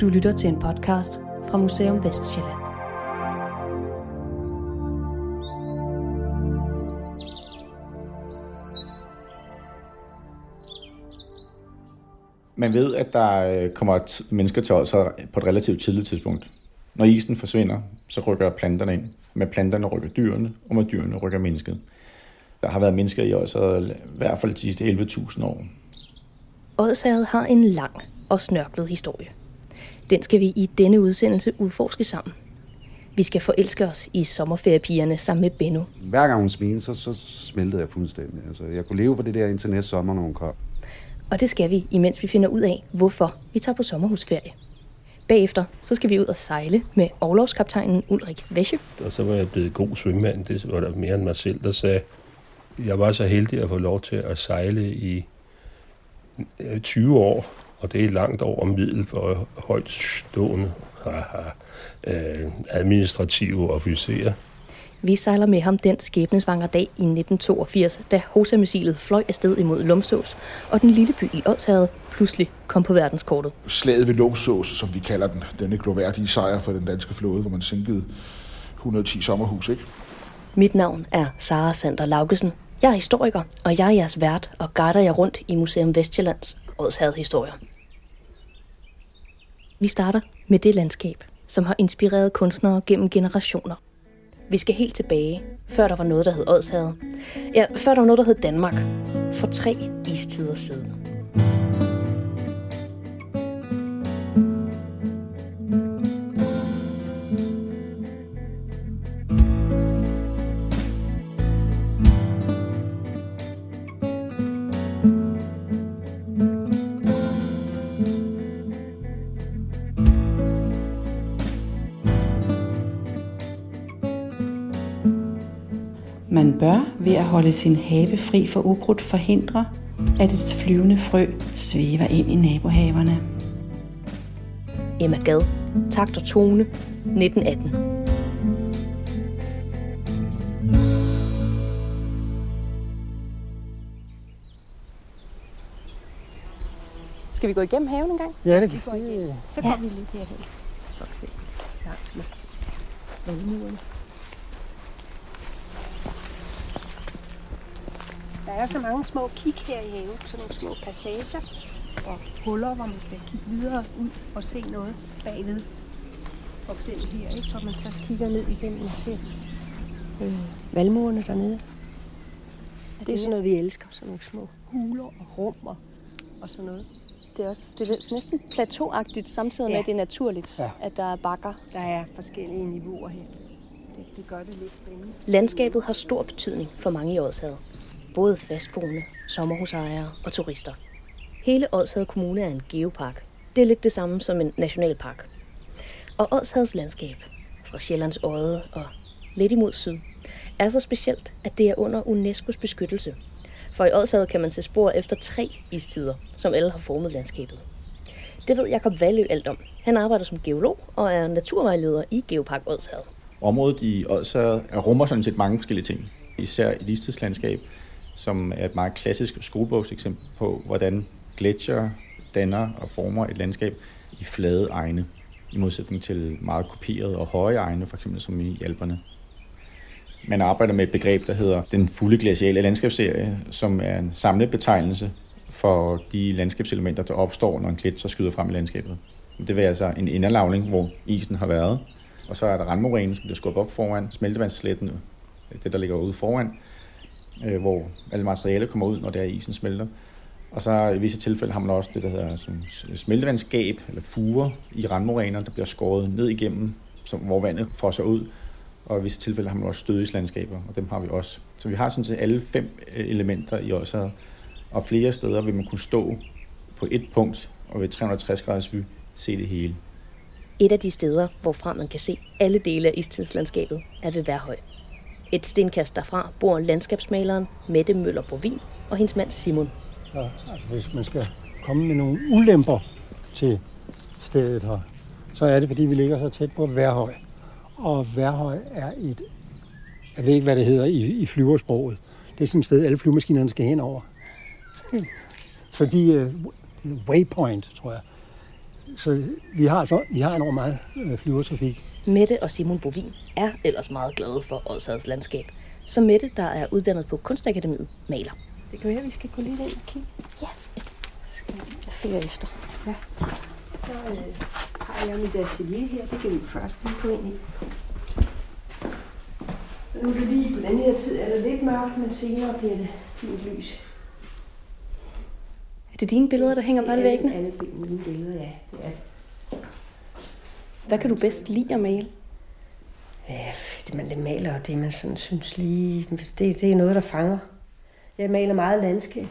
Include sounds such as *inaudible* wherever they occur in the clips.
Du lytter til en podcast fra Museum Vestjylland. Man ved, at der øh, kommer mennesker til os på et relativt tidligt tidspunkt. Når isen forsvinder, så rykker planterne ind. Med planterne rykker dyrene, og med dyrene rykker mennesket. Der har været mennesker i os i hvert fald de sidste 11.000 år. Odsherred har en lang og snørklet historie. Den skal vi i denne udsendelse udforske sammen. Vi skal forelske os i sommerferiepigerne sammen med Benno. Hver gang hun smilede, så, så smeltede jeg fuldstændig. Altså, jeg kunne leve på det der indtil næste sommer, når hun kom. Og det skal vi, imens vi finder ud af, hvorfor vi tager på sommerhusferie. Bagefter så skal vi ud og sejle med overlovskaptajnen Ulrik Væsche. Og så var jeg blevet god svømmand. Det var der mere end mig selv, der sagde. Jeg var så heldig at få lov til at sejle i 20 år, og det er langt over middel for højt stående øh, administrative officerer. Vi sejler med ham den skæbnesvangre dag i 1982, da Hosa-missilet fløj afsted imod Lumsås, og den lille by i Odshavet pludselig kom på verdenskortet. Slaget ved Lumsås, som vi kalder den, denne gloværdige sejr for den danske flåde, hvor man sænkede 110 sommerhus, ikke? Mit navn er Sara Sander Laugesen. Jeg er historiker, og jeg er jeres vært og guider jer rundt i Museum Vestjyllands Odshavet historier. Vi starter med det landskab, som har inspireret kunstnere gennem generationer. Vi skal helt tilbage, før der var noget, der hed Odshavet. Ja, før der var noget, der hed Danmark. For tre istider siden. Bør ved at holde sin have fri for ukrudt forhindre, at et flyvende frø svæver ind i nabohaverne. Emma Gad, takt og tone, 1918. Skal vi gå igennem haven en gang? Ja, det kan vi. Så går ja. vi lige herhen. Så kan se. Langs med valmurene. Der er så mange små kig her i haven, sådan nogle små passager og huller, hvor man kan kigge videre ud og se noget bagved. For eksempel her, ikke? hvor man så kigger ned igennem og ser øh, valmurene dernede. Ja, det er sådan noget, vi elsker. Sådan nogle små huler og rum og, og sådan noget. Det er, også, det er næsten plateauagtigt, samtidig ja. med, at det er naturligt, ja. at der er bakker. Der er forskellige niveauer her. Det, det gør det lidt spændende. Landskabet har stor betydning for mange i Ådshavet. Både fastboende, sommerhusejere og turister. Hele Ådshavet Kommune er en geopark. Det er lidt det samme som en nationalpark. Og Ådshavets landskab, fra Sjællands Odde og lidt imod syd, er så specielt, at det er under UNESCO's beskyttelse. For i Ådshavet kan man se spor efter tre istider, som alle har formet landskabet. Det ved Jakob Valø alt om. Han arbejder som geolog og er naturvejleder i Geopark Ådshavet. Området i Ådshavet rummer sådan set mange forskellige ting. Især et istidslandskab, som er et meget klassisk skolebogseksempel på, hvordan gletsjer danner og former et landskab i flade egne, i modsætning til meget kuperede og høje egne, for eksempel som i Alperne. Man arbejder med et begreb, der hedder den fulde glaciale landskabsserie, som er en samlebetegnelse for de landskabselementer, der opstår, når en gletsjer skyder frem i landskabet. Det vil altså en inderlavning, hvor isen har været, og så er der randmorænen, som bliver skubbet op foran, smeltevandssletten, det der ligger ude foran, øh, hvor alle materialer kommer ud, når der er isen smelter. Og så i visse tilfælde har man også det, der hedder sådan smeltevandskab, eller fuger i randmoræner, der bliver skåret ned igennem, som, hvor vandet fosser ud. Og i visse tilfælde har man også stødislandskaber, og dem har vi også. Så vi har sådan set alle fem øh, elementer i os, og flere steder vil man kunne stå på et punkt, og ved 360 graders vy se det hele. Et af de steder, hvorfra man kan se alle dele af istidslandskabet, er ved Værhøj. Et stenkast derfra bor landskabsmaleren Mette Møller Bovin og hendes mand Simon. Så altså, hvis man skal komme med nogle ulemper til stedet her, så er det, fordi vi ligger så tæt på Værhøj. Og Værhøj er et, jeg ved ikke, hvad det hedder i, i flyversproget. Det er sådan et sted, alle flyvemaskinerne skal hen over. *laughs* fordi uh, waypoint, tror jeg. så vi har, så, vi har enormt meget øh, flyvertrafik. Mette og Simon Bovin er ellers meget glade for Odsherreds landskab. Så Mette, der er uddannet på Kunstakademiet, maler. Det kan være, at vi skal gå lidt ind og kigge. Ja. Skal Jeg følger efter. Ja. Så øh, har jeg mit atelier her. Det kan vi først lige gå ind i. Nu er det lige på den her tid, er det lidt mørkt, men senere bliver det fint lys. Er det dine billeder, der hænger på alle væggene? Alle mine billeder, ja. Det er. Hvad kan du bedst lide at male? Ja, det man det maler, og det man sådan synes lige, det, det er noget, der fanger. Jeg maler meget landskab.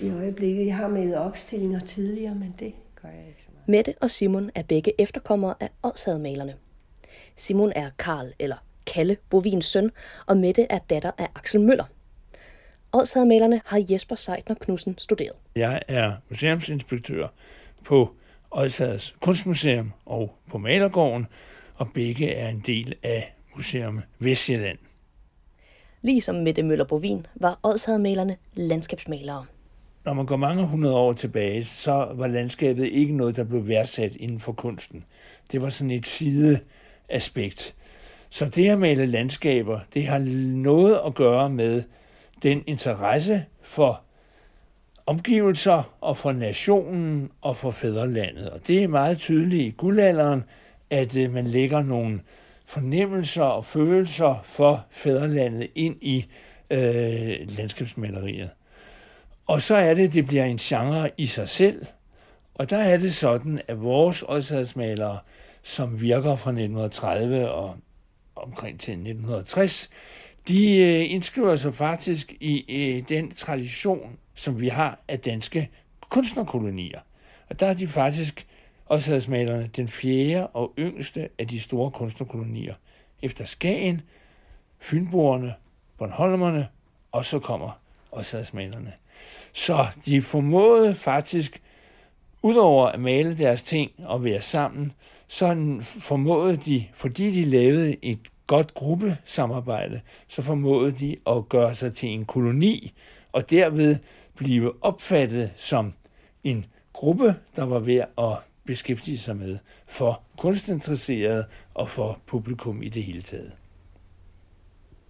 I øjeblikket, jeg har malet opstillinger tidligere, men det gør jeg ikke så meget. Mette og Simon er begge efterkommere af Odsherremalerne. Simon er Karl eller Kalle Bovins søn, og Mette er datter af Axel Møller. Odsherremalerne har Jesper Seidner Knudsen studeret. Jeg er museumsinspektør på Odsherreds Kunstmuseum og på Malergården, og begge er en del af Museum Vestjylland. Ligesom Mette Møller Bovin var Odsherremalerne landskabsmalere. Når man går mange hundrede år tilbage, så var landskabet ikke noget, der blev værdsat inden for kunsten. Det var sådan et sideaspekt. Så det at male landskaber, det har noget at gøre med den interesse for omgivelser og for nationen og for fædrelandet. Og det er meget tydeligt i guldalderen, at øh, man lægger nogle fornemmelser og følelser for fædrelandet ind i øh, landskabsmaleriet. Og så er det, det bliver en genre i sig selv. Og der er det sådan, at vores ådsadsmalere, som virker fra 1930 og omkring til 1960, de øh, indskriver sig faktisk i øh, den tradition, som vi har af danske kunstnerkolonier. Og der er de faktisk Odsadsmalerne den fjerde og yngste af de store kunstnerkolonier. Efter Skagen, Fynboerne, Bornholmerne, og så kommer Odsadsmalerne. Så de formåede faktisk, udover at male deres ting og være sammen, så formåede de, fordi de lavede et godt gruppesamarbejde, så formåede de at gøre sig til en koloni, og derved blive opfattet som en gruppe, der var ved at beskæftige sig med for kunstinteresserede og for publikum i det hele taget.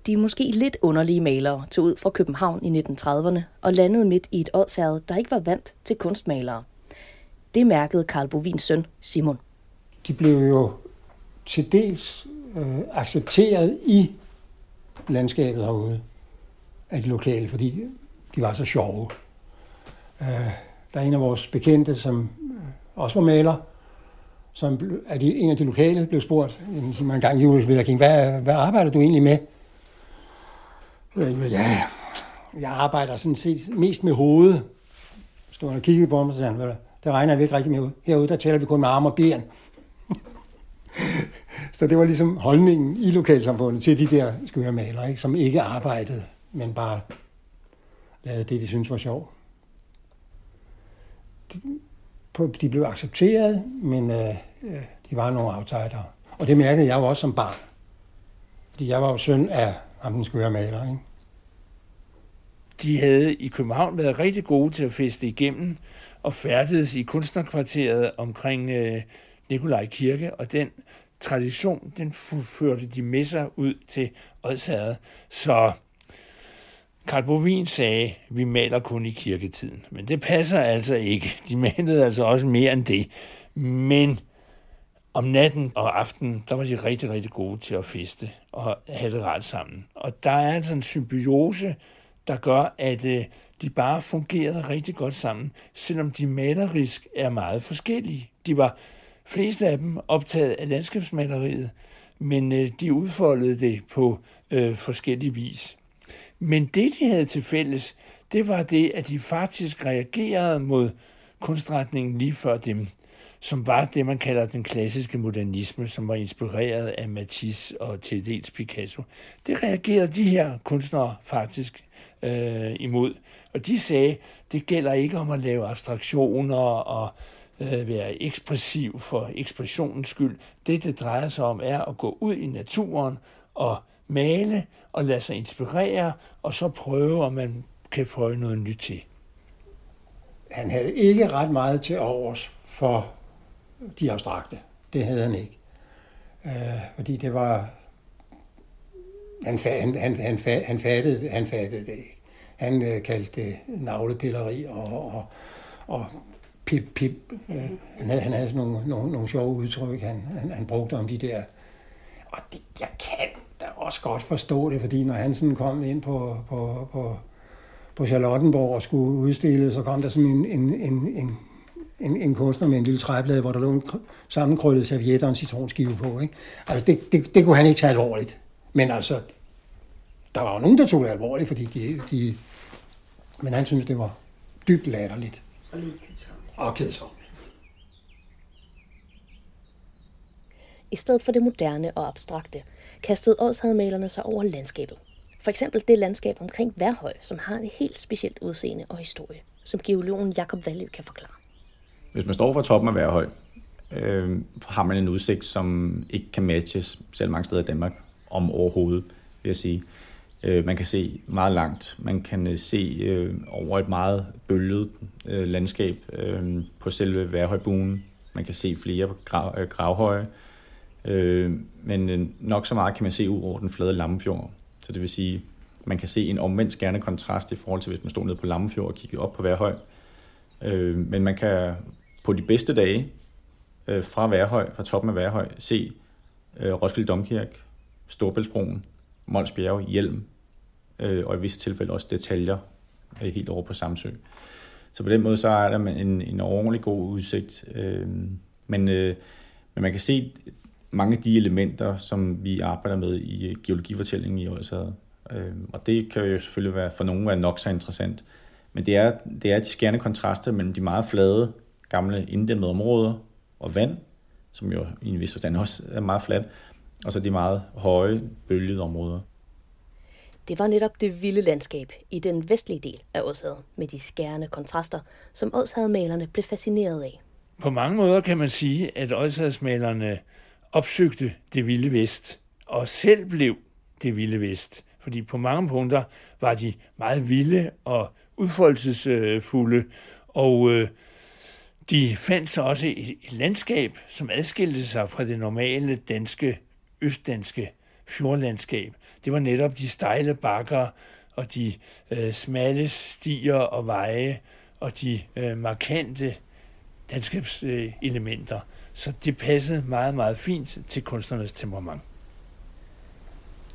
De måske lidt underlige malere tog ud fra København i 1930'erne og landede midt i et ådsherred, der ikke var vant til kunstmalere. Det mærkede Karl Bovins søn, Simon. De blev jo til dels øh, accepteret i landskabet herude af de lokale, fordi de var så sjove. Øh, der er en af vores bekendte, som øh, også var maler, som er de, en af de lokale blev spurgt som man gang gjorde, hvad, hvad arbejder du egentlig med? Ja, jeg arbejder sådan set mest med hovedet. Stod og kiggede på mig og sagde, det regner vi ikke rigtig med. Herude, der tæller vi kun med arme og ben. *laughs* Så det var ligesom holdningen i lokalsamfundet til de der skøre malere, ikke? som ikke arbejdede, men bare lavede det, de syntes var sjovt. De, de blev accepteret, men øh, øh, de var nogle outsidere. Og det mærkede jeg jo også som barn. Fordi jeg var jo søn af ham den skøre maler. Ikke? De havde i København været rigtig gode til at feste igennem og færdedes i kunstnerkvarteret omkring øh, Nikolaj Kirke, og den tradition, den førte de med sig ud til Odsherred. Så Karl Bovin sagde, vi maler kun i kirketiden. Men det passer altså ikke. De malede altså også mere end det. Men om natten og aftenen, der var de rigtig, rigtig gode til at feste og have det ret sammen. Og der er altså en symbiose, der gør, at øh, de bare fungerede rigtig godt sammen, selvom de malerisk er meget forskellige. De var fleste af dem optaget af landskabsmaleriet, men øh, de udfoldede det på øh, forskellige vis. Men det, de havde til fælles, det var det, at de faktisk reagerede mod kunstretningen lige før dem, som var det, man kalder den klassiske modernisme, som var inspireret af Matisse og til dels Picasso. Det reagerede de her kunstnere faktisk øh, imod. Og de sagde, det gælder ikke om at lave abstraktioner og øh, være ekspressiv for ekspressionens skyld. Det, det drejer sig om, er at gå ud i naturen og male og lade sig inspirere, og så prøve, om man kan prøve noget nyt til. Han havde ikke ret meget til overs for de abstrakte. Det havde han ikke. Øh, fordi det var... Han, han, han, han, han, fattede, han fattede det ikke. Han øh, kaldte det navlepilleri og, og, og pip, pip. Øh, han, havde, han havde sådan nogle, nogle, nogle sjove udtryk, han, han, han brugte om de der... Og det, jeg kan da også godt forstå det, fordi når han sådan kom ind på, på, på, på Charlottenborg og skulle udstille, så kom der sådan en, en, en, en en, en kunstner med en lille træblad, hvor der lå en sammenkrøllet serviet og en citronskive på. Ikke? Altså, det, det, det kunne han ikke tage alvorligt. Men altså, der var jo nogen, der tog det alvorligt, fordi de, de men han synes det var dybt latterligt. Og lidt. Og kedsommeligt. I stedet for det moderne og abstrakte, kastede årshadmalerne sig over landskabet. For eksempel det landskab omkring Værhøj, som har et helt specielt udseende og historie, som geologen Jakob Vallø kan forklare. Hvis man står fra toppen af Værhøj, øh, har man en udsigt, som ikke kan matches selv mange steder i Danmark om overhovedet, vil jeg sige. Øh, man kan se meget langt. Man kan øh, se øh, over et meget bølget øh, landskab øh, på selve Værhøjbuen. Man kan se flere grav, øh, gravhøje. Øh, men øh, nok så meget kan man se ud over den flade Lammefjord. Så det vil sige, man kan se en omvendt skærende kontrast i forhold til, hvis man stod nede på Lammefjord og kiggede op på Værhøj. Øh, men man kan på de bedste dage øh, fra Værhøj, fra toppen af Værhøj, se øh, Roskilde Domkirke, Storbæltsbroen, Mols Bjerge, Hjelm, øh, og i visse tilfælde også detaljer øh, helt over på Samsø. Så på den måde så er der en, en ordentlig god udsigt. Øh, men, øh, men man kan se mange af de elementer, som vi arbejder med i geologifortællingen i Odsherred. Øh, og det kan jo selvfølgelig være, for nogen være nok så interessant. Men det er, det er de skærende kontraster mellem de meget flade, gamle inddæmmede områder og vand, som jo i en vis forstand også er meget fladt, og så de meget høje, bølgede områder. Det var netop det vilde landskab i den vestlige del af Ådshavet, med de skærende kontraster, som Ådshavet-malerne blev fascineret af. På mange måder kan man sige, at Ådshavet-malerne opsøgte det vilde vest, og selv blev det vilde vest. Fordi på mange punkter var de meget vilde og udfoldelsesfulde, og øh, de fandt sig også et landskab, som adskilte sig fra det normale danske, østdanske fjordlandskab. Det var netop de stejle bakker og de øh, smalle stier og veje og de øh, markante landskabselementer. Øh, så det passede meget, meget fint til kunstnernes temperament.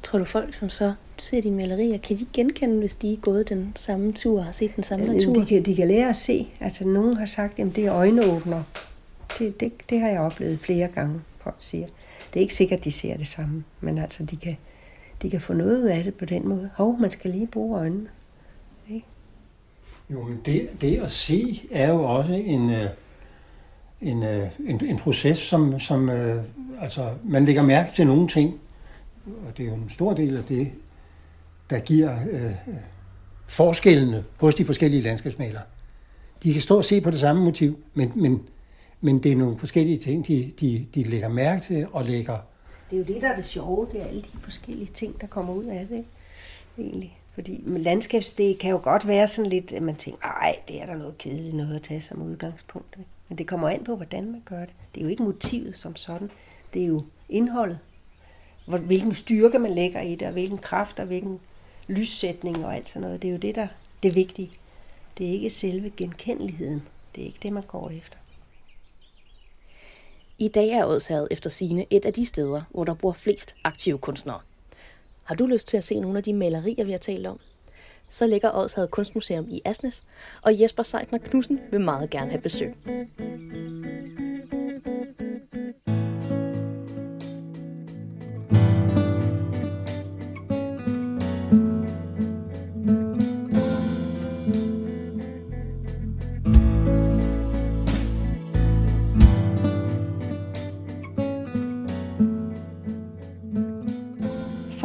Tror du folk, som så ser dine malerier, kan de genkende, hvis de er gået den samme tur og har set den samme natur? De kan, de kan lære at se. Altså, nogen har sagt, at det er øjenåbner. Det, det, det har jeg oplevet flere gange, folk siger. Det er ikke sikkert, de ser det samme, men altså, de kan, de kan få noget ud af det på den måde. Hov, man skal lige bruge øjnene. Okay? Jo, men det, det at se er jo også en, øh, en, øh, en, en proces, som, som øh, altså, man lægger mærke til nogle ting, og det er jo en stor del af det, der giver øh, forskellene hos de forskellige landskabsmalere. De kan stå og se på det samme motiv, men, men, men det er nogle forskellige ting, de, de, de lægger mærke til og lægger. Det er jo det, der er det sjove, det er alle de forskellige ting, der kommer ud af det, egentlig. Fordi landskabs, det kan jo godt være sådan lidt, at man tænker, nej, det er der noget kedeligt noget at tage som udgangspunkt. Ikke? Men det kommer an på, hvordan man gør det. Det er jo ikke motivet som sådan. Det er jo indholdet. Hvilken styrke man lægger i det, og hvilken kraft, og hvilken lyssætning og alt sådan noget. Det er jo det, der det er vigtige. Det er ikke selve genkendeligheden. Det er ikke det, man går efter. I dag er Odsherred efter sine et af de steder, hvor der bor flest aktive kunstnere. Har du lyst til at se nogle af de malerier, vi har talt om? Så ligger Odshavet Kunstmuseum i Asnes, og Jesper Seidner Knudsen vil meget gerne have besøg.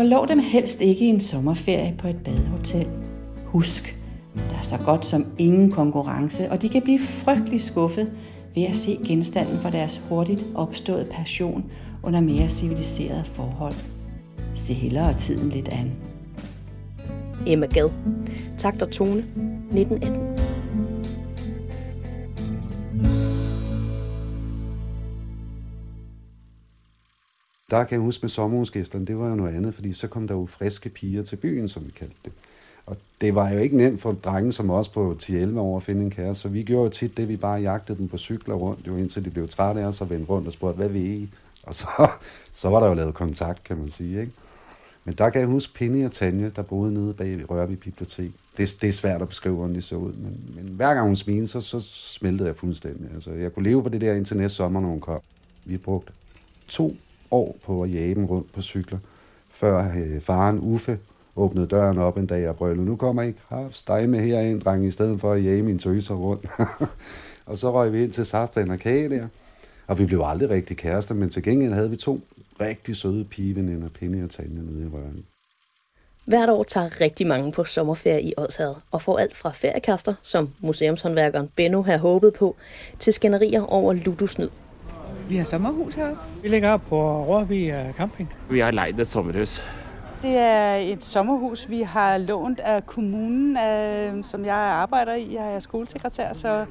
Forlov dem helst ikke i en sommerferie på et badehotel. Husk, der er så godt som ingen konkurrence, og de kan blive frygtelig skuffet ved at se genstanden for deres hurtigt opståede passion under mere civiliserede forhold. Se hellere tiden lidt an. Emma Gad. Takt og tone. 1918. Der kan jeg huske med sommerhusgæsterne, det var jo noget andet, fordi så kom der jo friske piger til byen, som vi kaldte det. Og det var jo ikke nemt for drenge som os på 10-11 år at finde en kæreste, så vi gjorde jo tit det, vi bare jagtede dem på cykler rundt, jo indtil de blev trætte af os og vendte rundt og spurgte, hvad vi I? Og så, *laughs* så var der jo lavet kontakt, kan man sige. Ikke? Men der kan jeg huske Penny og Tanja, der boede nede bag ved Rørby Bibliotek. Det, det er svært at beskrive, hvordan de så ud, men, men hver gang hun smilede, så, så smeltede jeg fuldstændig. Altså, jeg kunne leve på det der indtil næste sommer, når hun kom. Vi brugte to år på at jage dem rundt på cykler, før øh, faren Uffe åbnede døren op en dag og brølede, nu kommer I med herind, dreng, i stedet for at jage mine tøser rundt. *laughs* og så røg vi ind til Saftvand og Kage der, og vi blev aldrig rigtig kærester, men til gengæld havde vi to rigtig søde pigeveninder, Penny og Tanja, nede i Røren. Hvert år tager rigtig mange på sommerferie i Odsherred og får alt fra feriekaster, som museumshåndværkeren Benno har håbet på, til skænderier over ludusnyd. Vi har sommerhus her. Vi ligger på Rørby Camping. Vi har lejet et sommerhus. Det er et sommerhus, vi har lånt af kommunen, øh, som jeg arbejder i. Jeg er skolesekretær, så,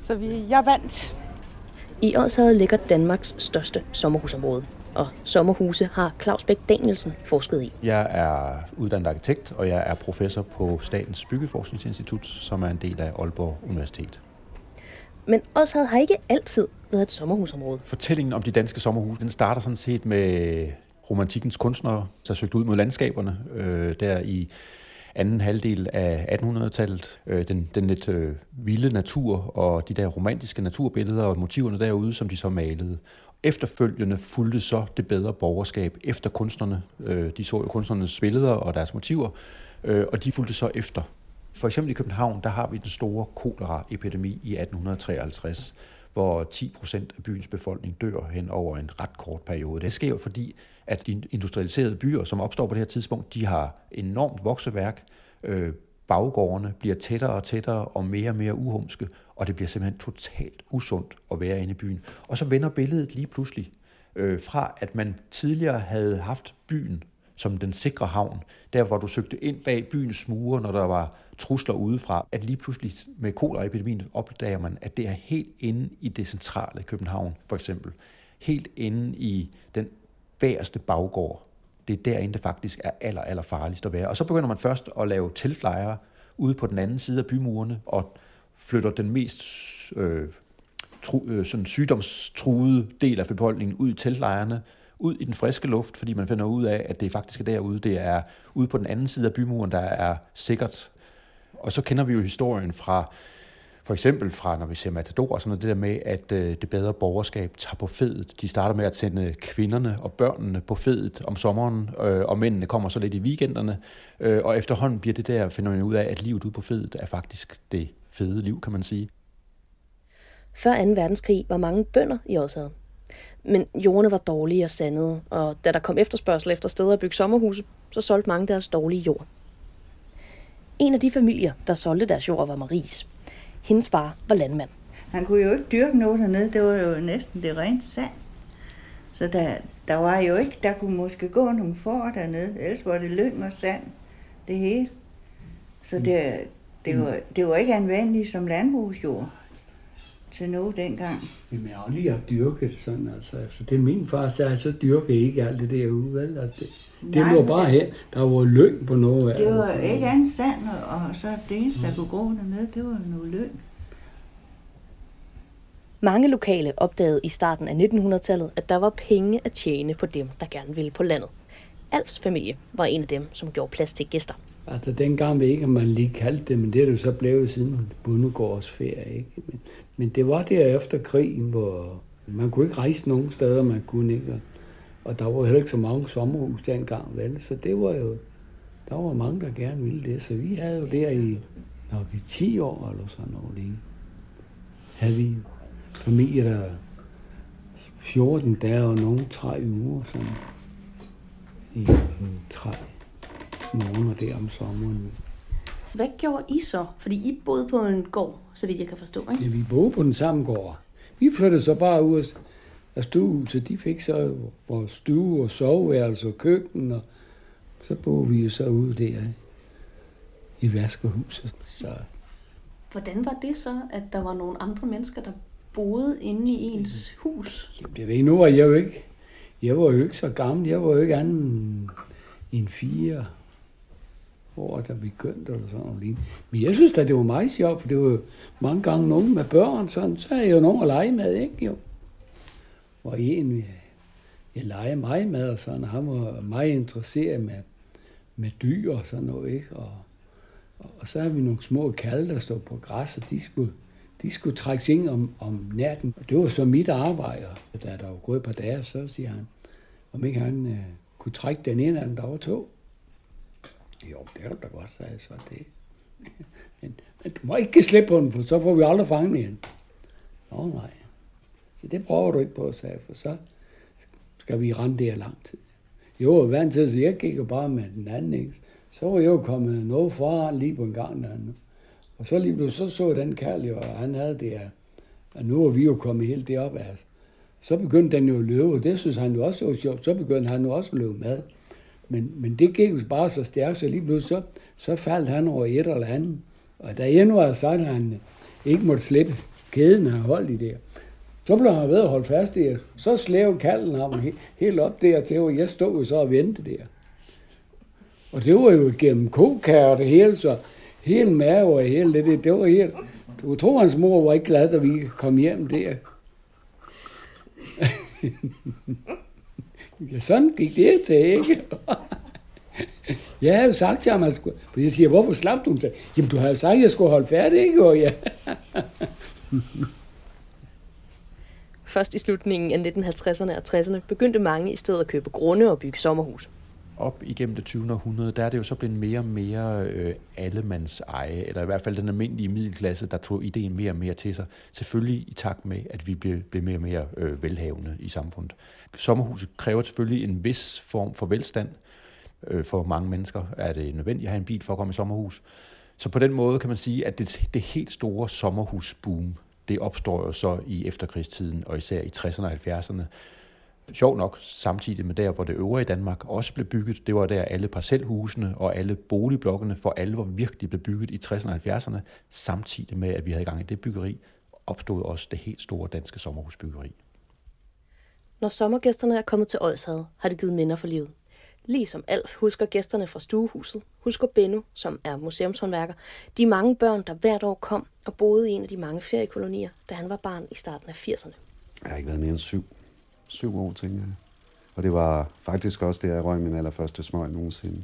så vi, jeg er vant. I Odsherred ligger Danmarks største sommerhusområde, og sommerhuse har Claus Bæk Danielsen forsket i. Jeg er uddannet arkitekt, og jeg er professor på Statens Byggeforskningsinstitut, som er en del af Aalborg Universitet. Men Odsherred har ikke altid været et sommerhusområde. Fortællingen om de danske sommerhuse, den starter sådan set med romantikkens kunstnere, der søgte ud mod landskaberne øh, der i anden halvdel af 1800-tallet. Øh, den, den lidt øh, vilde natur og de der romantiske naturbilleder og motiverne derude, som de så malede. Efterfølgende fulgte så det bedre borgerskab efter kunstnerne. Øh, de så jo kunstnernes billeder og deres motiver, øh, og de fulgte så efter. For eksempel i København, der har vi den store koleraepidemi i 1853, hvor 10 procent af byens befolkning dør hen over en ret kort periode. Det sker jo fordi, at de industrialiserede byer, som opstår på det her tidspunkt, de har enormt vokseværk. Øh, baggårdene bliver tættere og tættere og mere og mere uhumske, og det bliver simpelthen totalt usundt at være inde i byen. Og så vender billedet lige pludselig øh, fra, at man tidligere havde haft byen som den sikre havn, der hvor du søgte ind bag byens mure, når der var trusler udefra, at lige pludselig med koleraepidemien opdager man, at det er helt inde i det centrale København, for eksempel. Helt inde i den bagerste baggård. Det er derinde, det faktisk er aller, aller farligst at være. Og så begynder man først at lave teltlejre ude på den anden side af bymurene, og flytter den mest øh, tru, øh, sådan sygdomstruede del af befolkningen ud i teltlejrene, ud i den friske luft, fordi man finder ud af, at det faktisk er derude, det er ude på den anden side af bymuren, der er sikkert. Og så kender vi jo historien fra for eksempel fra, når vi ser Matador, og sådan noget, det der med, at øh, det bedre borgerskab tager på fedet. De starter med at sende kvinderne og børnene på fedet om sommeren, øh, og mændene kommer så lidt i weekenderne. Øh, og efterhånden bliver det der, finder man ud af, at livet ude på fedet er faktisk det fede liv, kan man sige. Før 2. verdenskrig var mange bønder i Odsad. Men jordene var dårlige og sandede, og da der kom efterspørgsel efter steder at bygge sommerhuse, så solgte mange deres dårlige jord. En af de familier, der solgte deres jord, var Maries. Hendes far var landmand. Han kunne jo ikke dyrke noget dernede, det var jo næsten det rent sand. Så der, der var jo ikke, der kunne måske gå nogle får dernede, ellers var det lyng og sand, det hele. Så det, det, var, det var ikke anvendeligt som landbrugsjord til noget dengang. Men jeg har aldrig haft dyrket sådan, altså efter det min far sagde, så dyrker jeg ikke alt det derude, vel? Altså, det, det lå bare her. Der var lyng på noget af Det var ikke andet sand, og så det eneste, der kunne gå dernede, det var noget lyng. Mange lokale opdagede i starten af 1900-tallet, at der var penge at tjene på dem, der gerne ville på landet. Alfs familie var en af dem, som gjorde plads til gæster. Altså dengang ved ikke, om man lige kaldte det, men det er det jo så blevet siden bundegårdsferie. Ikke? Men, men det var der efter krigen, hvor man kunne ikke rejse nogen steder, man kunne ikke. Og der var heller ikke så mange sommerhus dengang, vel? Så det var jo, der var mange, der gerne ville det. Så vi havde jo der i nok i 10 år eller sådan noget lignende. Havde vi familie, der 14 dage og nogle tre uger, sådan i øh, 3 måneder der om sommeren. Hvad gjorde I så? Fordi I boede på en gård, så vidt jeg kan forstå, ikke? Ja, vi boede på den samme gård. Vi flyttede så bare ud af stuehuset. De fik så vores stue og soveværelse og køkken, og så boede vi jo så ude der i vaskehuset. Så Hvordan var det så, at der var nogle andre mennesker, der boede inde i ens hus? Jamen, jeg ved, nu var jeg jo ikke, jeg var jo ikke så gammel. Jeg var jo ikke anden en fire hvor der begyndte eller sådan noget. Men jeg synes da, det var meget sjovt, for det var jo mange gange nogen med børn, sådan, så er jeg jo nogen at lege med, ikke jo? Og en, jeg leger meget med, og sådan, han var meget interesseret med, med dyr og sådan noget, ikke? Og, og, og så har vi nogle små kalde, der står på græs, og de skulle, de skulle trække ind om, om natten. Og det var så mit arbejde. Og da der var gået et par dage, så siger han, om ikke han øh, kunne trække den ind, af der var to. Jo, det er da godt, sige, så. Det. Men, men du må ikke slippe på den, for så får vi aldrig fanget igen. Nå nej. Så det prøver du ikke på, sagde jeg, for så skal vi rende der lang tid. Jo, og vant til, så jeg gik jo bare med den anden, ikke? Så var jeg jo kommet noget foran lige på en gang anden. Og så lige så så den kærl jo, og han havde det her. Og nu er vi jo kommet helt derop af. Så begyndte den jo at løbe, og det synes han jo også var sjovt. Så begyndte han jo også at løbe med. Men, men det gik bare så stærkt, så lige pludselig så, så faldt han over et eller andet. Og da jeg nu havde sagt, at han ikke måtte slippe kæden, han holdt i der, så blev han ved at holde fast der. Så slæv kalden ham helt op der til, og jeg stod jo så og ventede der. Og det var jo gennem kokær og det hele, så hele mave og hele det, det var helt... Du tror, hans mor var ikke glad, da vi kom hjem der. *laughs* ja, sådan gik det til, ikke? *laughs* jeg havde jo sagt til ham, at skulle, for jeg siger, hvorfor slap du? Jamen, du havde jo sagt, at jeg skulle holde færdig, ikke? Og ja. *laughs* Først i slutningen af 1950'erne og 60'erne begyndte mange i stedet at købe grunde og bygge sommerhus. Op igennem det 20. århundrede, der er det jo så blevet mere og mere øh, allemands eje, eller i hvert fald den almindelige middelklasse, der tog ideen mere og mere til sig. Selvfølgelig i takt med, at vi blev, blev mere og mere øh, velhavende i samfundet. Sommerhuset kræver selvfølgelig en vis form for velstand. Øh, for mange mennesker er det nødvendigt at have en bil for at komme i sommerhus. Så på den måde kan man sige, at det, det helt store sommerhusboom, det opstår jo så i efterkrigstiden, og især i 60'erne og 70'erne. Sjov nok, samtidig med der, hvor det øvrige Danmark også blev bygget, det var der alle parcelhusene og alle boligblokkene for alvor virkelig blev bygget i 60'erne og 70'erne, samtidig med, at vi havde gang i det byggeri, opstod også det helt store danske sommerhusbyggeri. Når sommergæsterne er kommet til Odsad, har det givet minder for livet. Ligesom Alf husker gæsterne fra stuehuset, husker Benno, som er museumshåndværker, de mange børn, der hvert år kom og boede i en af de mange feriekolonier, da han var barn i starten af 80'erne. Jeg har ikke været mere end syv. Syv år, tænker jeg. Og det var faktisk også det, jeg røg min allerførste smøg nogensinde.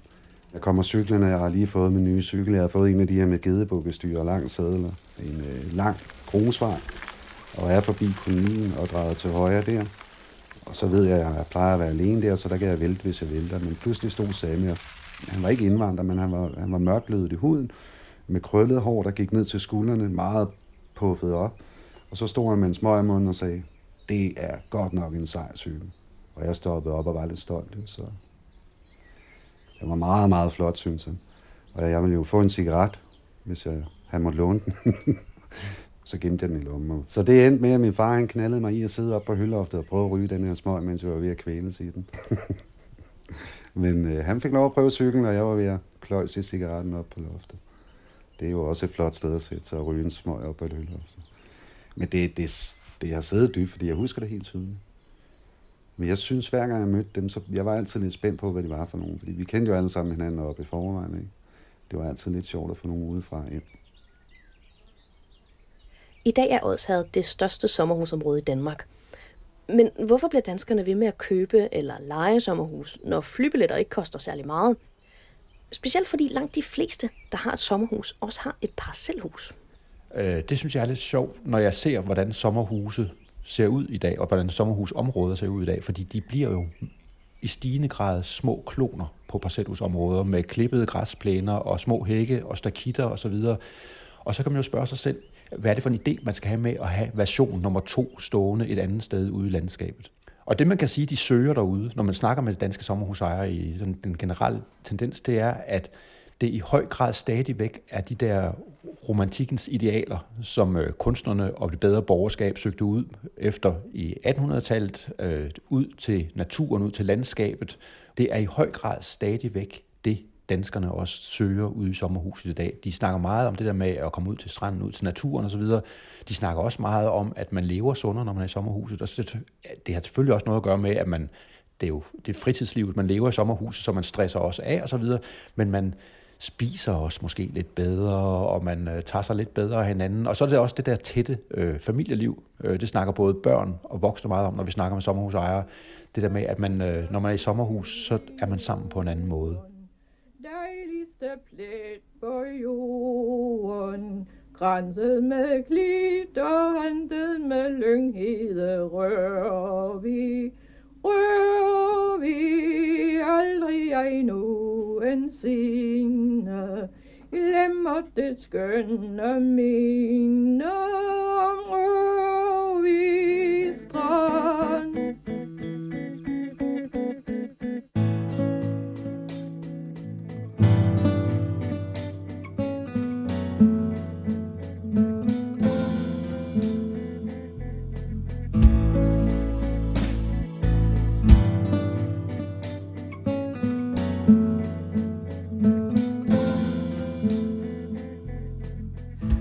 Jeg kommer cyklerne, jeg har lige fået min nye cykel. Jeg har fået en af de her med gedebukkestyr og lang sædler. En øh, lang grusvej. Og er forbi kolonien og drejer til højre der. Og så ved jeg, at jeg plejer at være alene der, så der kan jeg vælte, hvis jeg vælter. Men pludselig stod Sami, han var ikke indvandrer, men han var, han var mørklødet i huden, med krøllet hår, der gik ned til skuldrene, meget puffet op. Og så stod han med en smøg i munden og sagde, det er godt nok en sej cykel. Og jeg stoppede op og var lidt stolt. Så det var meget, meget flot, synes han. Og jeg ville jo få en cigaret, hvis jeg, han måtte låne den. *laughs* så gemte jeg den i lommen. Så det endte med, at min far han knaldede mig i at sidde op på hyldloftet og prøve at ryge den her smøg, mens jeg var ved at kvæles i den. *laughs* Men øh, han fik lov at prøve cyklen, og jeg var ved at kløjse cigaretten op på loftet. Det er jo også et flot sted at sætte sig og ryge en smøg op på et hyldeloft. Men det, det, det har siddet dybt, fordi jeg husker det helt tydeligt. Men jeg synes, hver gang jeg mødte dem, så jeg var altid lidt spændt på, hvad de var for nogen. Fordi vi kendte jo alle sammen hinanden oppe i forvejen. Ikke? Det var altid lidt sjovt at få nogen udefra ind. I dag er Odshavet det største sommerhusområde i Danmark. Men hvorfor bliver danskerne ved med at købe eller lege sommerhus, når flybilletter ikke koster særlig meget? Specielt fordi langt de fleste, der har et sommerhus, også har et parcelhus. Øh, det synes jeg er lidt sjovt, når jeg ser, hvordan sommerhuse ser ud i dag, og hvordan sommerhusområder ser ud i dag, fordi de bliver jo i stigende grad små kloner på parcelhusområder med klippede græsplæner og små hække og stakitter osv. Og, så videre. og så kan man jo spørge sig selv, hvad er det for en idé, man skal have med at have version nummer to stående et andet sted ude i landskabet? Og det, man kan sige, de søger derude, når man snakker med danske sommerhusejere i sådan den generelle tendens, det er, at det i høj grad stadigvæk er de der romantikkens idealer, som øh, kunstnerne og det bedre borgerskab søgte ud efter i 1800-tallet, øh, ud til naturen, ud til landskabet. Det er i høj grad stadigvæk det, danskerne også søger ude i sommerhuset i dag. De snakker meget om det der med at komme ud til stranden, ud til naturen osv. De snakker også meget om, at man lever sundere, når man er i sommerhuset. Og det har selvfølgelig også noget at gøre med, at man det er jo det er fritidslivet, man lever i sommerhuset, så man stresser også af og så videre, men man spiser også måske lidt bedre, og man øh, tager sig lidt bedre af hinanden. Og så er det også det der tætte øh, familieliv. Øh, det snakker både børn og voksne meget om, når vi snakker med sommerhusejere. Det der med, at man, øh, når man er i sommerhus, så er man sammen på en anden måde. Dejligste plet på jorden, grænset med klit og hentet med lynghede rører vi rører vi aldrig endnu en sine. Glemmer det skønne mine om Rørvig strand.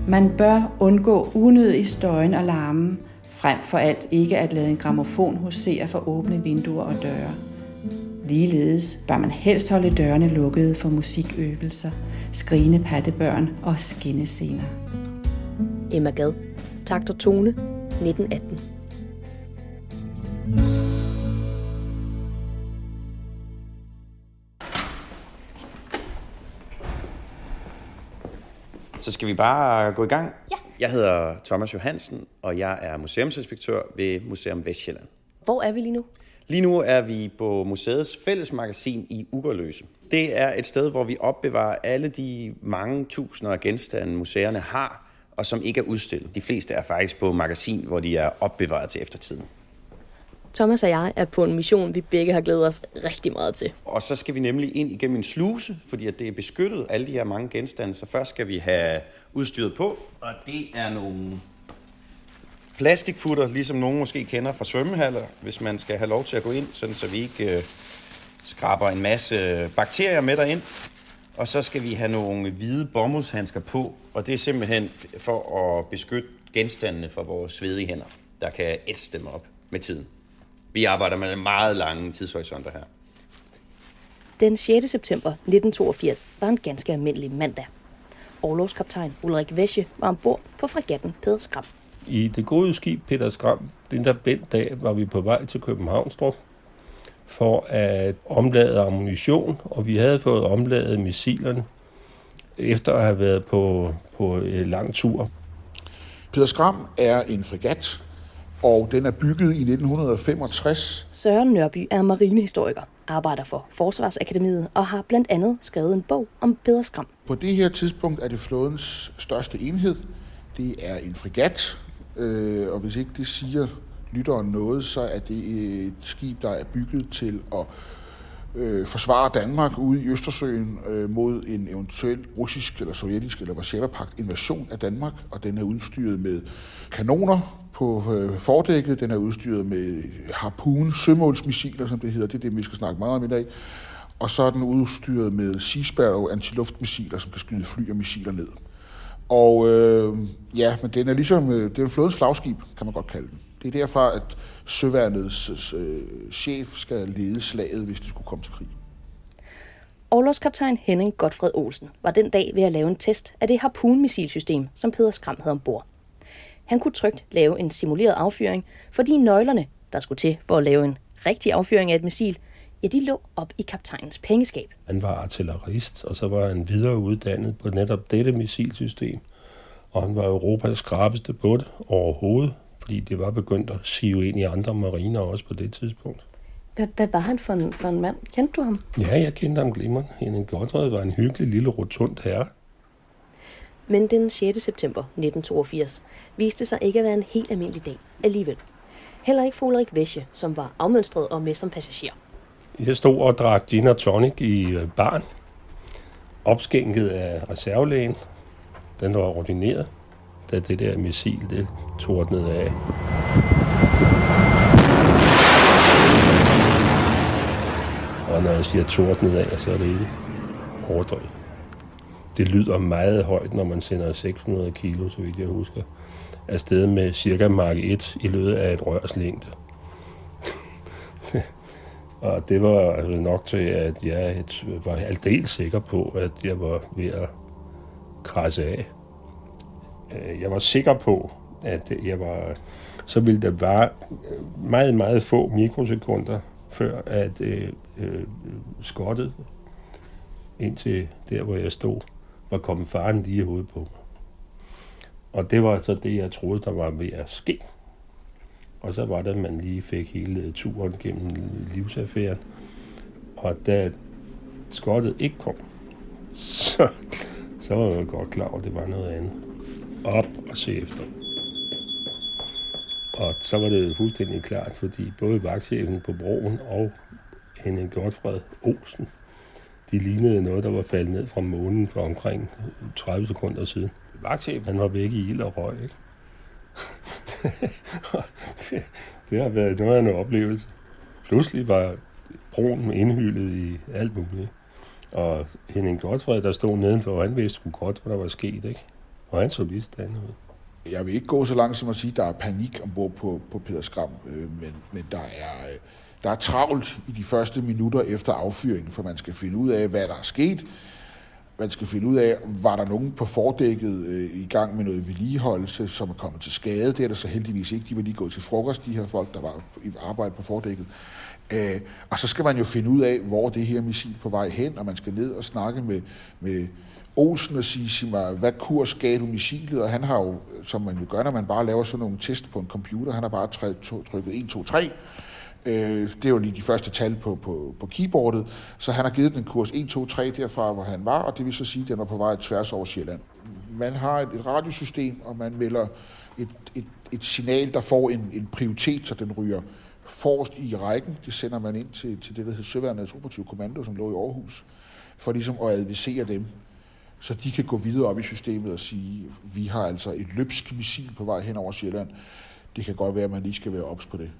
Man bør undgå unødig støjen og larmen, frem for alt ikke at lade en gramofon husere for åbne vinduer og døre. Ligeledes bør man helst holde dørene lukkede for musikøvelser, skrigende pattebørn og skinnescener. Emma Gad. Takt og tone. 1918. Så skal vi bare gå i gang? Ja. Jeg hedder Thomas Johansen, og jeg er museumsinspektør ved Museum Vestjylland. Hvor er vi lige nu? Lige nu er vi på museets fællesmagasin i Ugerløse. Det er et sted, hvor vi opbevarer alle de mange tusinder af genstande, museerne har, og som ikke er udstillet. De fleste er faktisk på magasin, hvor de er opbevaret til eftertiden. Thomas og jeg er på en mission, vi begge har glædet os rigtig meget til. Og så skal vi nemlig ind igennem en sluse, fordi at det er beskyttet, alle de her mange genstande. Så først skal vi have udstyret på, og det er nogle plastikfutter, ligesom nogen måske kender fra svømmehaller, hvis man skal have lov til at gå ind, sådan så vi ikke øh, skraber en masse bakterier med derind. Og så skal vi have nogle hvide bomuldshandsker på, og det er simpelthen for at beskytte genstandene fra vores svedige hænder, der kan ætse dem op med tiden. Vi arbejder med meget lange tidshorisonter her. Den 6. september 1982 var en ganske almindelig mandag. Orlogskaptajn Ulrik Vesche var ombord på fregatten Peder Skram. I det gode skib Peter Skram, den der den dag, var vi på vej til Københavnstrup for at omlade ammunition, og vi havde fået omladet missilerne efter at have været på, på en lang tur. Peter Skram er en fregat, og den er bygget i 1965. Søren Nørby er marinehistoriker, arbejder for Forsvarsakademiet og har blandt andet skrevet en bog om Peder Skram. På det her tidspunkt er det flådens største enhed. Det er en fregat, øh, og hvis ikke det siger lytteren noget, så er det et skib, der er bygget til at øh, forsvare Danmark ude i Østersøen øh, mod en eventuel russisk eller sovjetisk eller Varsava-pagt invasion af Danmark, og den er udstyret med kanoner på øh, fordækket, den er udstyret med harpun, sømålsmissiler, som det hedder, det er det, vi skal snakke meget om i dag, og så er den udstyret med Sea Sparrow antiluftmissiler, som kan skyde fly og missiler ned. Og øh, ja, men den er ligesom, øh, det er en flådens flagskib, kan man godt kalde den. Det er derfra, at søværnets øh, chef skal lede slaget, hvis det skulle komme til krig. Orlogskaptajn Henning Godfred Olsen var den dag ved at lave en test af det harpunmissilsystem, som Peder Skram havde ombord. Han kunne trygt lave en simuleret affyring, fordi nøglerne, der skulle til for at lave en rigtig affyring af et missil, ja, de lå op i kaptajnens pengeskab. Han var artillerist, og så var han videre uddannet på netop dette missilsystem. Og han var Europas skrabeste på det overhovedet, fordi det var begyndt at sive ind i andre mariner også på det tidspunkt. Hvad, hvad var han for en, for en mand? Kendte du ham? Ja, jeg kendte ham glimrende. Henning Godtred var en hyggelig lille rotund herre. Men den 6. september 1982 viste sig ikke at være en helt almindelig dag alligevel. Heller ikke for Ulrik Vesche, som var afmønstret og med som passager. Jeg stod og drak gin og tonic i øh, barn, opskænket af reservelægen. Den var ordineret, da det der missil det tordnede af. Og når jeg siger tordnede af, så er det ikke overdrevet. Det lyder meget højt, når man sender 600 kilo, så vidt jeg husker, afsted med cirka mark 1 i løbet af et rørs længde. *laughs* Og det var altså nok til, at jeg var aldeles sikker på, at jeg var ved at krasse af. Øh, jeg var sikker på, at jeg var... Så ville der være meget, meget få mikrosekunder, før at øh, øh, skottet indtil der, hvor jeg stod, var kommet faren lige i hovedet på mig. Og det var så det, jeg troede, der var ved at ske. Og så var det, at man lige fik hele turen gennem livsaffæren. Og da skottet ikke kom, så, så var jeg godt klar over, at det var noget andet. Op og se efter. Og så var det fuldstændig klart, fordi både vagtchefen på broen og Henning Godfred Olsen, de lignede noget, der var faldet ned fra månen for omkring 30 sekunder siden. Vagtchefen, han var væk i ild og røg, ikke? *laughs* det har været noget af en oplevelse. Pludselig var broen indhyldet i alt muligt. Og Henning Godfred, der stod nedenfor, han vidste sgu godt, hvad der var sket, ikke? Og han så lige stand ud. Jeg vil ikke gå så langt som at sige, at der er panik ombord på, på Peter Skram, øh, men, men der, er, øh, der er travlt i de første minutter efter affyringen, for man skal finde ud af, hvad der er sket. Man skal finde ud af, var der nogen på fordækket øh, i gang med noget vedligeholdelse, som er kommet til skade. Det er der så heldigvis ikke. De var lige gået til frokost, de her folk, der var i arbejde på fordækket. Øh, og så skal man jo finde ud af, hvor det her missil på vej hen, og man skal ned og snakke med, med Olsen og sige, sig mig, hvad kurs gav du missilet? Og han har jo, som man jo gør, når man bare laver sådan nogle test på en computer, han har bare trykket 1, 2, 3, Øh, det er jo lige de første tal på, på, på keyboardet, så han har givet den en kurs 1, 2, 3 derfra, hvor han var, og det vil så sige, at den var på vej tværs over Sjælland. Man har et, et radiosystem, og man melder et, et, et signal, der får en, en prioritet, så den ryger forrest i rækken. Det sender man ind til, til det, der hedder Søværnets Operative Kommando, som lå i Aarhus, for ligesom at advisere dem, så de kan gå videre op i systemet og sige, vi har altså et løbsk missil på vej hen over Sjælland. Det kan godt være, at man lige skal være ops på det.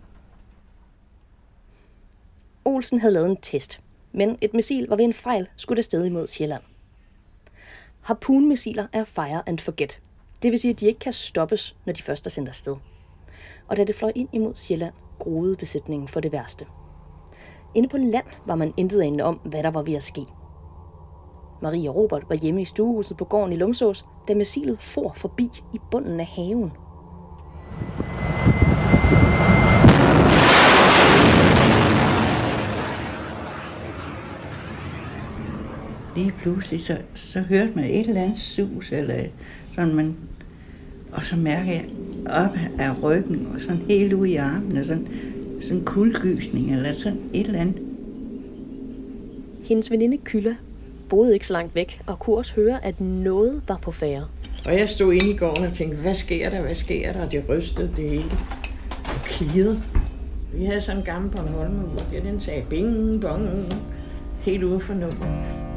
Olsen havde lavet en test, men et missil var ved en fejl skudt afsted imod Sjælland. Harpunmissiler er fire and forget. Det vil sige, at de ikke kan stoppes, når de først er sendt afsted. Og da det fløj ind imod Sjælland, groede besætningen for det værste. Inde på land var man intet anende om, hvad der var ved at ske. Marie og Robert var hjemme i stuehuset på gården i Lumsås, da missilet for forbi i bunden af haven. Lige pludselig, så, så hørte man et eller andet sus, eller sådan man, og så mærker jeg op af ryggen, og sådan helt ud i armene, sådan, sådan kuldgysning, eller sådan et eller andet. Hendes veninde Kylla boede ikke så langt væk, og kunne også høre, at noget var på færre. Og jeg stod inde i gården og tænkte, hvad sker der, hvad sker der? Og det rystede det hele. Og klirrede. Vi havde sådan en gammel Bornholm, hvor den sagde bing, bong, helt uden for nummer.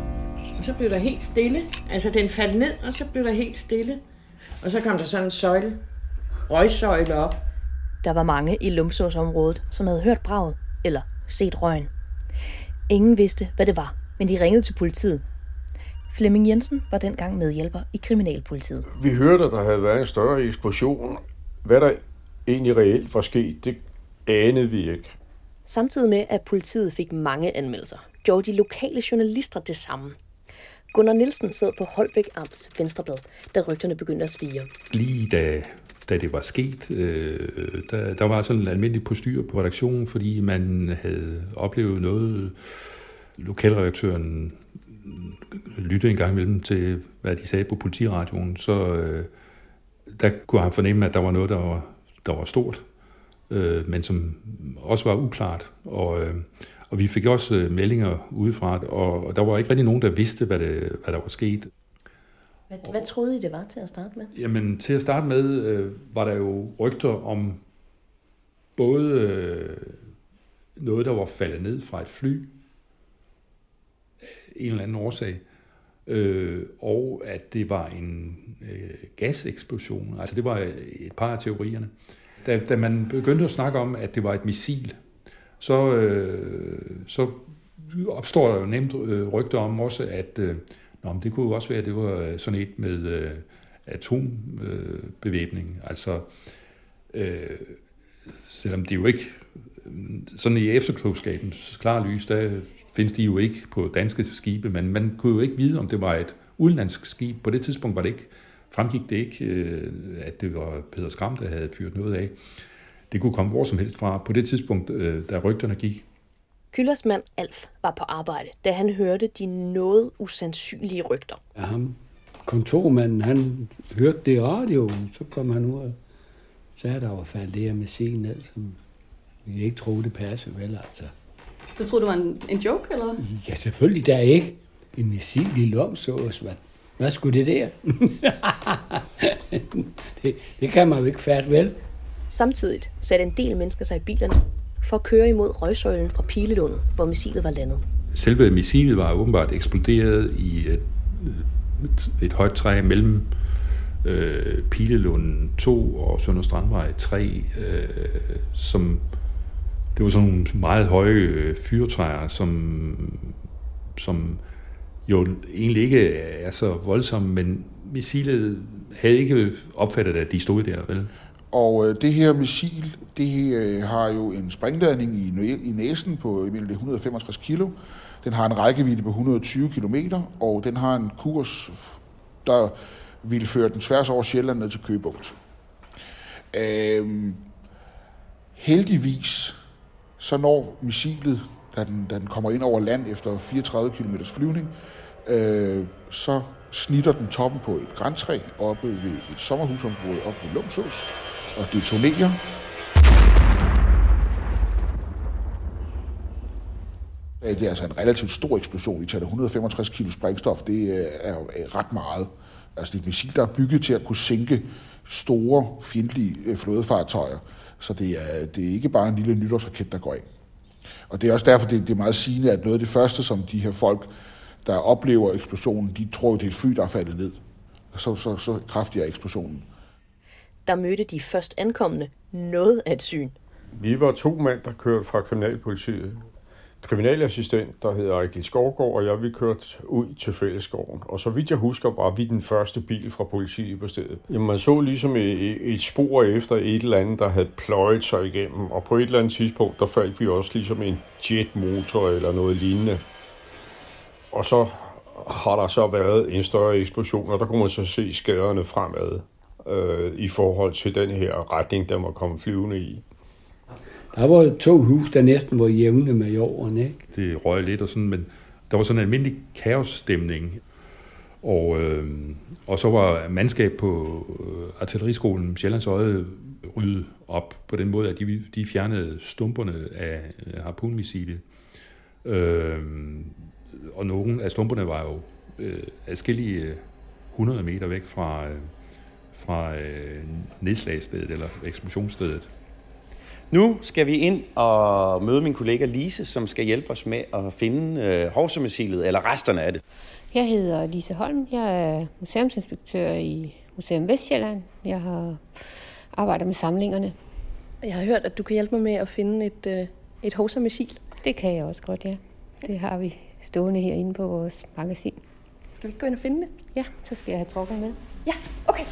Og så blev der helt stille. Altså, den faldt ned, og så blev der helt stille. Og så kom der sådan en søjle, røgsøjle op. Der var mange i Lumsåsområdet, som havde hørt braget eller set røgen. Ingen vidste, hvad det var, men de ringede til politiet. Flemming Jensen var dengang medhjælper i Kriminalpolitiet. Vi hørte, at der havde været en større eksplosion. Hvad der egentlig reelt var sket, det anede vi ikke. Samtidig med, at politiet fik mange anmeldelser, gjorde de lokale journalister det samme. Gunnar Nielsen sad på Holbæk Amts Venstreblad, da rygterne begyndte at svige. Lige da, da det var sket, øh, der, der var sådan en almindelig postyr på redaktionen, fordi man havde oplevet noget, lokalredaktøren lyttede en gang imellem til, hvad de sagde på politiradioen, så øh, der kunne han fornemme, at der var noget, der var, der var stort, øh, men som også var uklart. Og, øh, og vi fik også øh, meldinger udefra, og, og der var ikke rigtig nogen, der vidste, hvad, det, hvad der var sket. Hvad, hvad troede I, det var til at starte med? Jamen, til at starte med øh, var der jo rygter om både øh, noget, der var faldet ned fra et fly, en eller anden årsag, øh, og at det var en øh, gaseksplosion. Altså, det var et par af teorierne. Da, da man begyndte at snakke om, at det var et missil, så, øh, så opstår der jo nemt øh, rygter om også, at øh, nå, det kunne jo også være, at det var øh, sådan et med øh, atombevæbning. Øh, altså, øh, selvom det jo ikke sådan i efterklogskabens klare lys, der findes de jo ikke på danske skibe, men man kunne jo ikke vide, om det var et udenlandsk skib. På det tidspunkt var det ikke, fremgik det ikke, øh, at det var Peter Skram, der havde fyret noget af. Det kunne komme hvor som helst fra. På det tidspunkt, øh, da rygterne gik, Kyllers mand Alf var på arbejde, da han hørte de noget usandsynlige rygter. Ja, ham, kontormanden, han hørte det i radioen, så kom han ud og sagde, at der var faldet det her missil ned, som vi ikke troede, det passede vel, altså. Du troede, det var en, en joke, eller? Ja, selvfølgelig der ikke. En missil i lomsås, hvad, hvad skulle det der? *laughs* det, det kan man jo ikke fatte, vel? Samtidig satte en del mennesker sig i bilerne for at køre imod røgsøjlen fra Pilelunden, hvor missilet var landet. Selve missilet var åbenbart eksploderet i et, et, et højt træ mellem øh, Pilelunden 2 og Sønder Strandvej 3, øh, som det var sådan nogle meget høje øh, fyrtræer, som, som jo egentlig ikke er så voldsomme, men missilet havde ikke opfattet, at de stod der, vel? Og øh, det her missil, det øh, har jo en springladning i, næ- i næsen på i mener, det 165 kilo. Den har en rækkevidde på 120 km, og den har en kurs, der ville føre den tværs over Sjælland ned til Købugt. Øhm, heldigvis, så når missilet, da den, da den kommer ind over land efter 34 km flyvning, øh, så snitter den toppen på et græntræ oppe ved et sommerhusområde oppe ved Lumsås og detonerer. Det er altså en relativt stor eksplosion. I tager 165 kg sprængstof. Det øh, er øh, ret meget. Altså det er et missil, der er bygget til at kunne sænke store fjendtlige øh, flådefartøjer. Så det er, det er ikke bare en lille nytårsraket, der går af. Og det er også derfor, det, det er meget sigende, at noget af det første, som de her folk, der oplever eksplosionen, de tror, det er et fly, der er faldet ned. Så, så, så kraftig er eksplosionen. Der mødte de først ankommende noget af et syn. Vi var to mænd, der kørte fra kriminalpolitiet. Kriminalassistent, der hedder Ejgil Skovgaard, og jeg, vi kørte ud til fællesgården. Og så vidt jeg husker, var vi den første bil fra politiet på stedet. Jamen, man så ligesom et, et spor efter et eller andet, der havde pløjet sig igennem. Og på et eller andet tidspunkt, der faldt vi også ligesom en jetmotor eller noget lignende. Og så har der så været en større eksplosion, og der kunne man så se skaderne fremad øh, i forhold til den her retning, der var kommet flyvende i. Der var to hus, der næsten var jævne med jorden, ikke? Det røg lidt og sådan, men der var sådan en almindelig kaosstemning. Og, øh, og så var mandskab på øh, artilleriskolen Sjællands Øje ryddet op på den måde, at de, de fjernede stumperne af øh, harpunmissilet. Øh, og nogle af stumperne var jo øh, adskillige 100 meter væk fra, øh, fra øh, nedslagsstedet eller eksplosionsstedet. Nu skal vi ind og møde min kollega Lise, som skal hjælpe os med at finde øh, hovsemissilet, eller resterne af det. Jeg hedder Lise Holm. Jeg er museumsinspektør i Museum Vestjylland. Jeg har arbejdet med samlingerne. Jeg har hørt, at du kan hjælpe mig med at finde et, øh, et hovsa-missil. Det kan jeg også godt, ja. Det har vi stående herinde på vores magasin. Skal vi ikke gå ind og finde det? Ja, så skal jeg have trukken med. Ja, okay.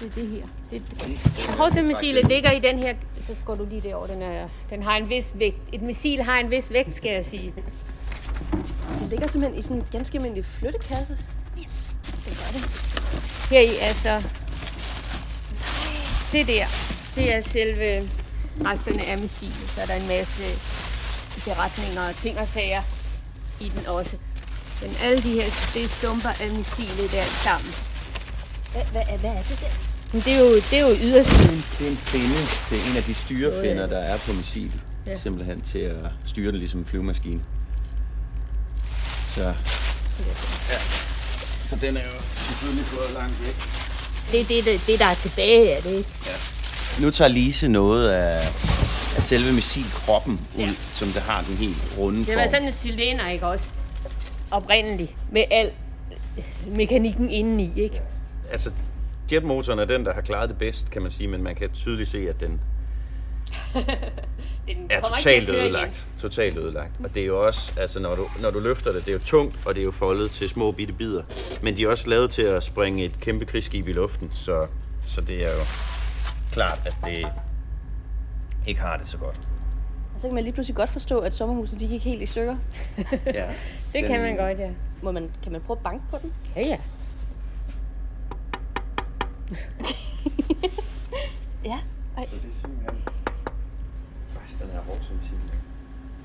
Det er det her. Det, det. Hovsemissilet ligger i den her... Så går du lige derover. Den, er, den har en vis vægt. Et missil har en vis vægt, skal jeg sige. Det ligger simpelthen i sådan en ganske almindelig flyttekasse. Det gør det. Her i er så... Det der, det er selve resterne af missilet. Så er der en masse beretninger og ting og sager i den også. Men alle de her, det er stumper af missilet der sammen. Hvad, hvad, er- hvad er det der? Men det er jo, det er jo ydersiden. Det er en finde til en af de styrefinder, der er på missilet. Ja. Ja. Simpelthen til at styre den ligesom en flyvemaskine. Så, ja. så den er jo selvfølgelig gået langt væk. Det er det, det, det der er tilbage af det, ikke? Nu tager Lise noget af, af selve missilkroppen ud, ja. som det har den helt runde Det var form. sådan en cylinder, ikke også? Oprindeligt. Med al mekanikken indeni, ikke? Altså, jetmotoren er den, der har klaret det bedst, kan man sige, men man kan tydeligt se, at den, *laughs* er totalt ødelagt. Totalt ødelagt. Og det er jo også, altså når du, når du løfter det, det er jo tungt, og det er jo foldet til små bitte bidder. Men de er også lavet til at springe et kæmpe krigsskib i luften, så, så det er jo klart, at det ikke har det så godt. Og så kan man lige pludselig godt forstå, at sommerhuset de gik helt i stykker. Ja, *laughs* det den- kan man godt, ja. Må man, kan man prøve at banke på den? Ja, ja. *laughs* ja. Ej. Det er simpelthen... Faktisk, den er hård, som siger.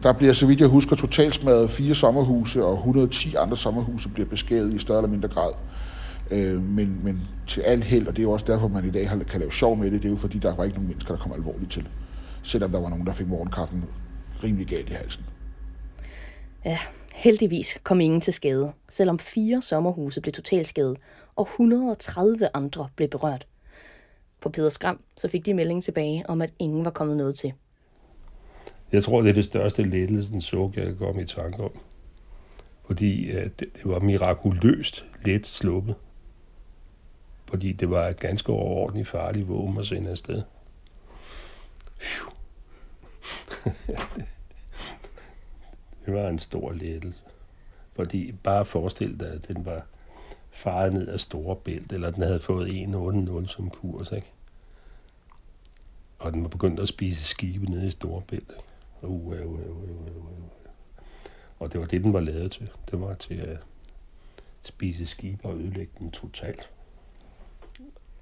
Der bliver, så vidt jeg husker, totalt smadret fire sommerhuse, og 110 andre sommerhuse bliver beskadiget i større eller mindre grad. Øh, men, men til alt held, og det er jo også derfor, man i dag kan lave sjov med det, det er jo fordi, der var ikke nogen mennesker, der kom alvorligt til. Selvom der var nogen, der fik morgenkaffen rimelig galt i halsen. Ja, heldigvis kom ingen til skade, selvom fire sommerhuse blev totalt skadet, og 130 andre blev berørt. På Peder Skram så fik de melding tilbage om, at ingen var kommet noget til. Jeg tror, det er det største lettelsens suk, jeg kan komme i tanke om. Fordi øh, det, det var mirakuløst let sluppet. Fordi det var et ganske overordentligt farligt våben at sende afsted. *laughs* Det var en stor lettelse. Fordi bare forestil dig, at den var faret ned af store bælt, eller den havde fået 1,8-0 som kurs, ikke? Og den var begyndt at spise skibe nede i store bælt. Uh uh, uh, uh, uh, uh, uh, uh. Og det var det, den var lavet til. Det var til at spise skibe og ødelægge dem totalt.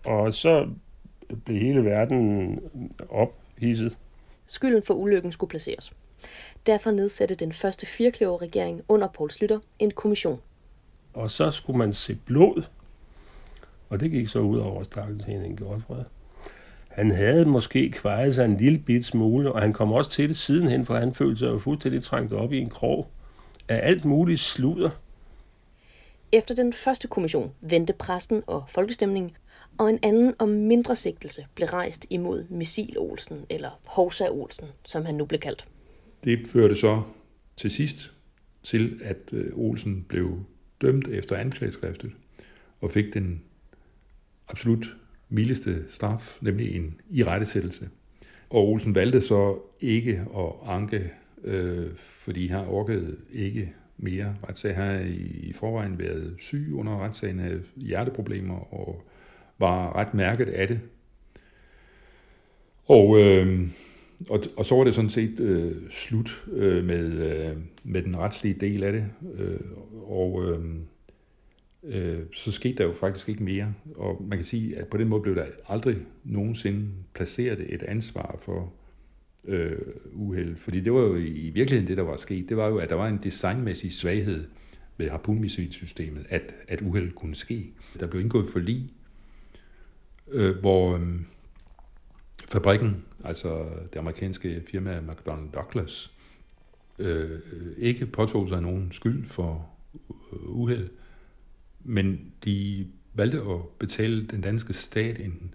Og så blev hele verden ophidset. Skylden for ulykken skulle placeres. Derfor nedsatte den første firkløver-regering under Poul Slytter en kommission. Og så skulle man se blod. Og det gik så ud over stakkels Henning Godfred. Han havde måske kvejet sig en lille bit smule, og han kom også til det sidenhen, for han følte sig jo fuldstændig trængt op i en krog af alt muligt sludder. Efter den første kommission vendte præsten og folkestemningen, og en anden og mindre sigtelse blev rejst imod Missil Olsen, eller Hovsa Olsen, som han nu blev kaldt. Det førte så til sidst til, at øh, Olsen blev dømt efter anklageskriftet og fik den absolut mildeste straf, nemlig en irettesættelse. Og Olsen valgte så ikke at anke, øh, fordi han orkede ikke mere retssag. Han har i, forvejen været syg under retssagen, havde hjerteproblemer og var ret mærket af det. Og, øh, og, og så var det sådan set øh, slut øh, med, øh, med den retslige del af det. Øh, og øh, øh, så skete der jo faktisk ikke mere. Og man kan sige, at på den måde blev der aldrig nogensinde placeret et ansvar for øh, uheld. Fordi det var jo i virkeligheden det, der var sket. Det var jo, at der var en designmæssig svaghed ved harpunmissilsystemet, at, at uheld kunne ske. Der blev indgået forlig øh, hvor øh, fabrikken, altså det amerikanske firma McDonnell Douglas, øh, ikke påtog sig nogen skyld for øh, uheld, men de valgte at betale den danske stat en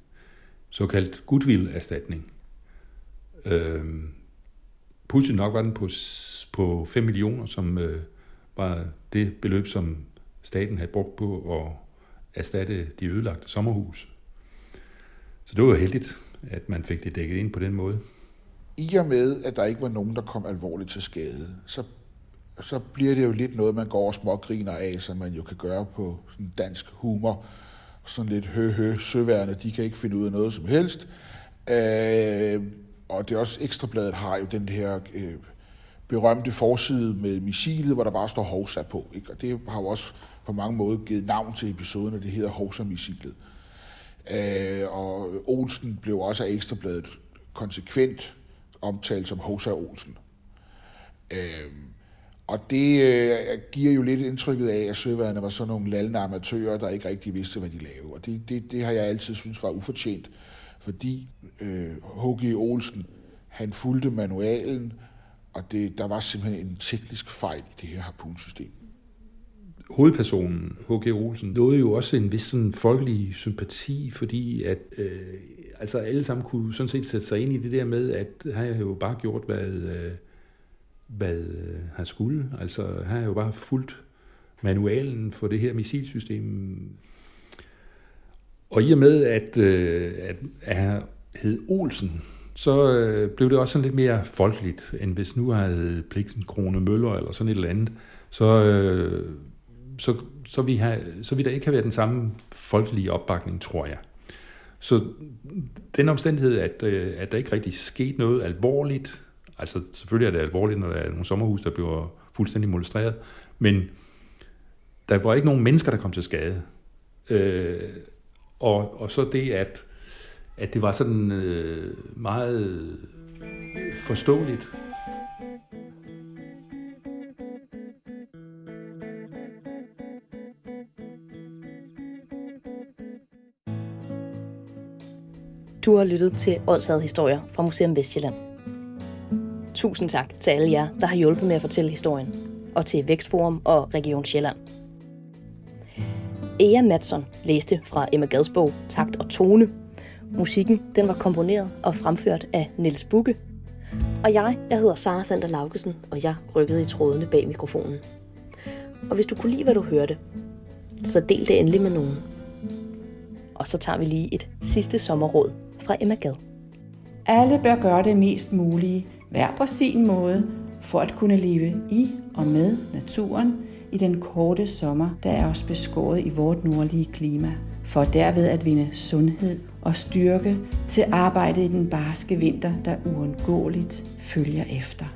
såkaldt goodwill-erstatning. Øh, Pudsigt nok var den på, på 5 millioner, som øh, var det beløb, som staten havde brugt på at erstatte de ødelagte sommerhus. Så det var jo heldigt, at man fik det dækket ind på den måde. I og med, at der ikke var nogen, der kom alvorligt til skade, så, så bliver det jo lidt noget, man går og smågriner af, som man jo kan gøre på sådan dansk humor. Sådan lidt hø-hø, søværende, de kan ikke finde ud af noget som helst. Øh, og det er også, Ekstrabladet har jo den her øh, berømte forside med missilet, hvor der bare står Hovsa på. Ikke? Og det har jo også på mange måder givet navn til episoden, og det hedder Hovsa-missilet. Øh, Øh, og Olsen blev også af Ekstrabladet konsekvent omtalt som Hosa Olsen. Øh, og det øh, giver jo lidt indtrykket af, at søværende var sådan nogle lallende amatører, der ikke rigtig vidste, hvad de lavede. Og det, det, det har jeg altid synes var ufortjent, fordi øh, H.G. Olsen, han fulgte manualen, og det, der var simpelthen en teknisk fejl i det her harpunsystem. Hovedpersonen, H.G. Olsen, nåede jo også en vis sådan folkelig sympati, fordi at øh, altså alle sammen kunne sådan set sætte sig ind i det der med, at han har jo bare gjort, hvad, øh, hvad øh, han skulle. Altså han har jo bare fulgt manualen for det her missilsystem. Og i og med, at, øh, at, at han hed Olsen, så øh, blev det også sådan lidt mere folkeligt, end hvis nu havde Bliksen Krone Møller eller sådan et eller andet. Så, øh, så, så, vi har, så vi der ikke have været den samme folkelige opbakning, tror jeg. Så den omstændighed, at, øh, at der ikke rigtig skete noget alvorligt, altså selvfølgelig er det alvorligt, når der er nogle sommerhus, der bliver fuldstændig molestreret, men der var ikke nogen mennesker, der kom til skade. Øh, og, og så det, at, at det var sådan øh, meget forståeligt. Du har lyttet til Odsad Historier fra Museum Vestjylland. Tusind tak til alle jer, der har hjulpet med at fortælle historien, og til Vækstforum og Region Sjælland. Ea Madsen læste fra Emma Gads bog Takt og Tone. Musikken den var komponeret og fremført af Niels Bukke. Og jeg, jeg hedder Sara Sander Laugesen, og jeg rykkede i trådene bag mikrofonen. Og hvis du kunne lide, hvad du hørte, så del det endelig med nogen. Og så tager vi lige et sidste sommerråd fra Emma Gad. Alle bør gøre det mest mulige, hver på sin måde, for at kunne leve i og med naturen i den korte sommer, der er os beskåret i vort nordlige klima, for derved at vinde sundhed og styrke til arbejdet i den barske vinter, der uundgåeligt følger efter.